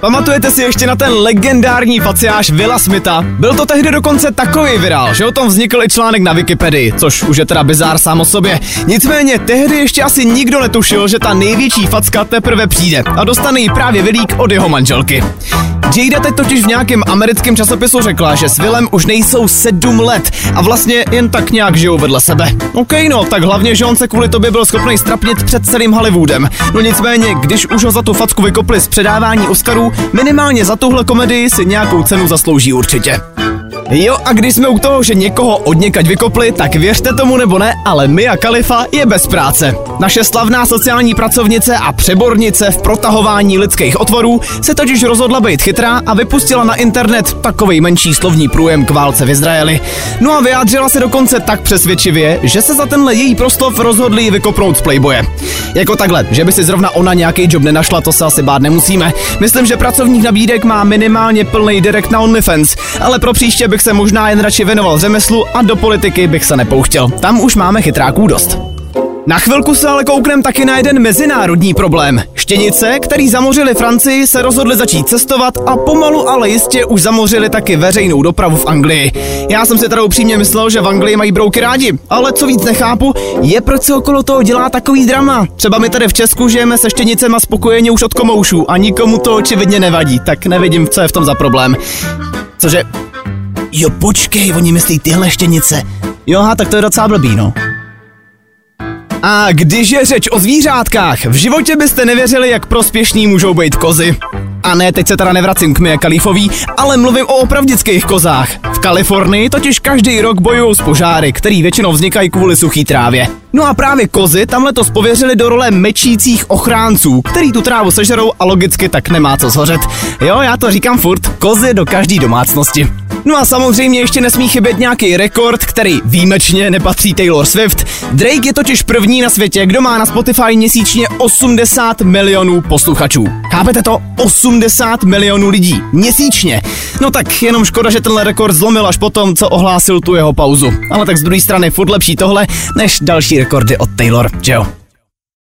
Pamatujete si ještě na ten legendární faciáž Villa Smitha? Byl to tehdy dokonce takový virál, že o tom vznikl i článek na Wikipedii, což už je teda bizár sám o sobě. Nicméně tehdy ještě asi nikdo netušil, že ta největší facka teprve přijde a dostane ji právě Vilík od jeho manželky. Jada teď totiž v nějakém americkém časopisu řekla, že s Willem už nejsou sedm let a vlastně jen tak nějak žijou vedle sebe. OK, no, tak hlavně, že on se kvůli tobě byl schopný strapnit před celým Hollywoodem. No nicméně, když už ho za tu facku vykopli z předávání Oscarů, minimálně za tuhle komedii si nějakou cenu zaslouží určitě. Jo, a když jsme u toho, že někoho od někať vykopli, tak věřte tomu nebo ne, ale Mia Khalifa je bez práce. Naše slavná sociální pracovnice a přebornice v protahování lidských otvorů se totiž rozhodla být chytrá a vypustila na internet takový menší slovní průjem k válce v Izraeli. No a vyjádřila se dokonce tak přesvědčivě, že se za tenhle její proslov rozhodli vykopnout z Playboye. Jako takhle, že by si zrovna ona nějaký job nenašla, to se asi bát nemusíme. Myslím, že pracovních nabídek má minimálně plný direkt na OnlyFans, ale pro příště bych se možná jen radši věnoval řemeslu a do politiky bych se nepouštěl. Tam už máme chytráků dost. Na chvilku se ale kouknem taky na jeden mezinárodní problém. Štěnice, který zamořili Francii, se rozhodli začít cestovat a pomalu ale jistě už zamořili taky veřejnou dopravu v Anglii. Já jsem si teda upřímně myslel, že v Anglii mají brouky rádi, ale co víc nechápu, je proč se okolo toho dělá takový drama. Třeba my tady v Česku žijeme se štěnicema spokojeně už od komoušů a nikomu to očividně nevadí, tak nevidím, co je v tom za problém. Cože, Jo, počkej, oni myslí tyhle štěnice. Jo, ha, tak to je docela blbý, no. A když je řeč o zvířátkách, v životě byste nevěřili, jak prospěšný můžou být kozy. A ne, teď se teda nevracím k Mia Kalifový, ale mluvím o opravdických kozách. V Kalifornii totiž každý rok bojují s požáry, který většinou vznikají kvůli suchý trávě. No a právě kozy tam letos pověřili do role mečících ochránců, který tu trávu sežerou a logicky tak nemá co zhořet. Jo, já to říkám furt, kozy do každé domácnosti. No a samozřejmě ještě nesmí chybět nějaký rekord, který výjimečně nepatří Taylor Swift. Drake je totiž první na světě, kdo má na Spotify měsíčně 80 milionů posluchačů. Chápete to? 80 milionů lidí měsíčně. No tak jenom škoda, že tenhle rekord zlomil až potom, co ohlásil tu jeho pauzu. Ale tak z druhé strany furt lepší tohle, než další rekordy od Taylor, že jo?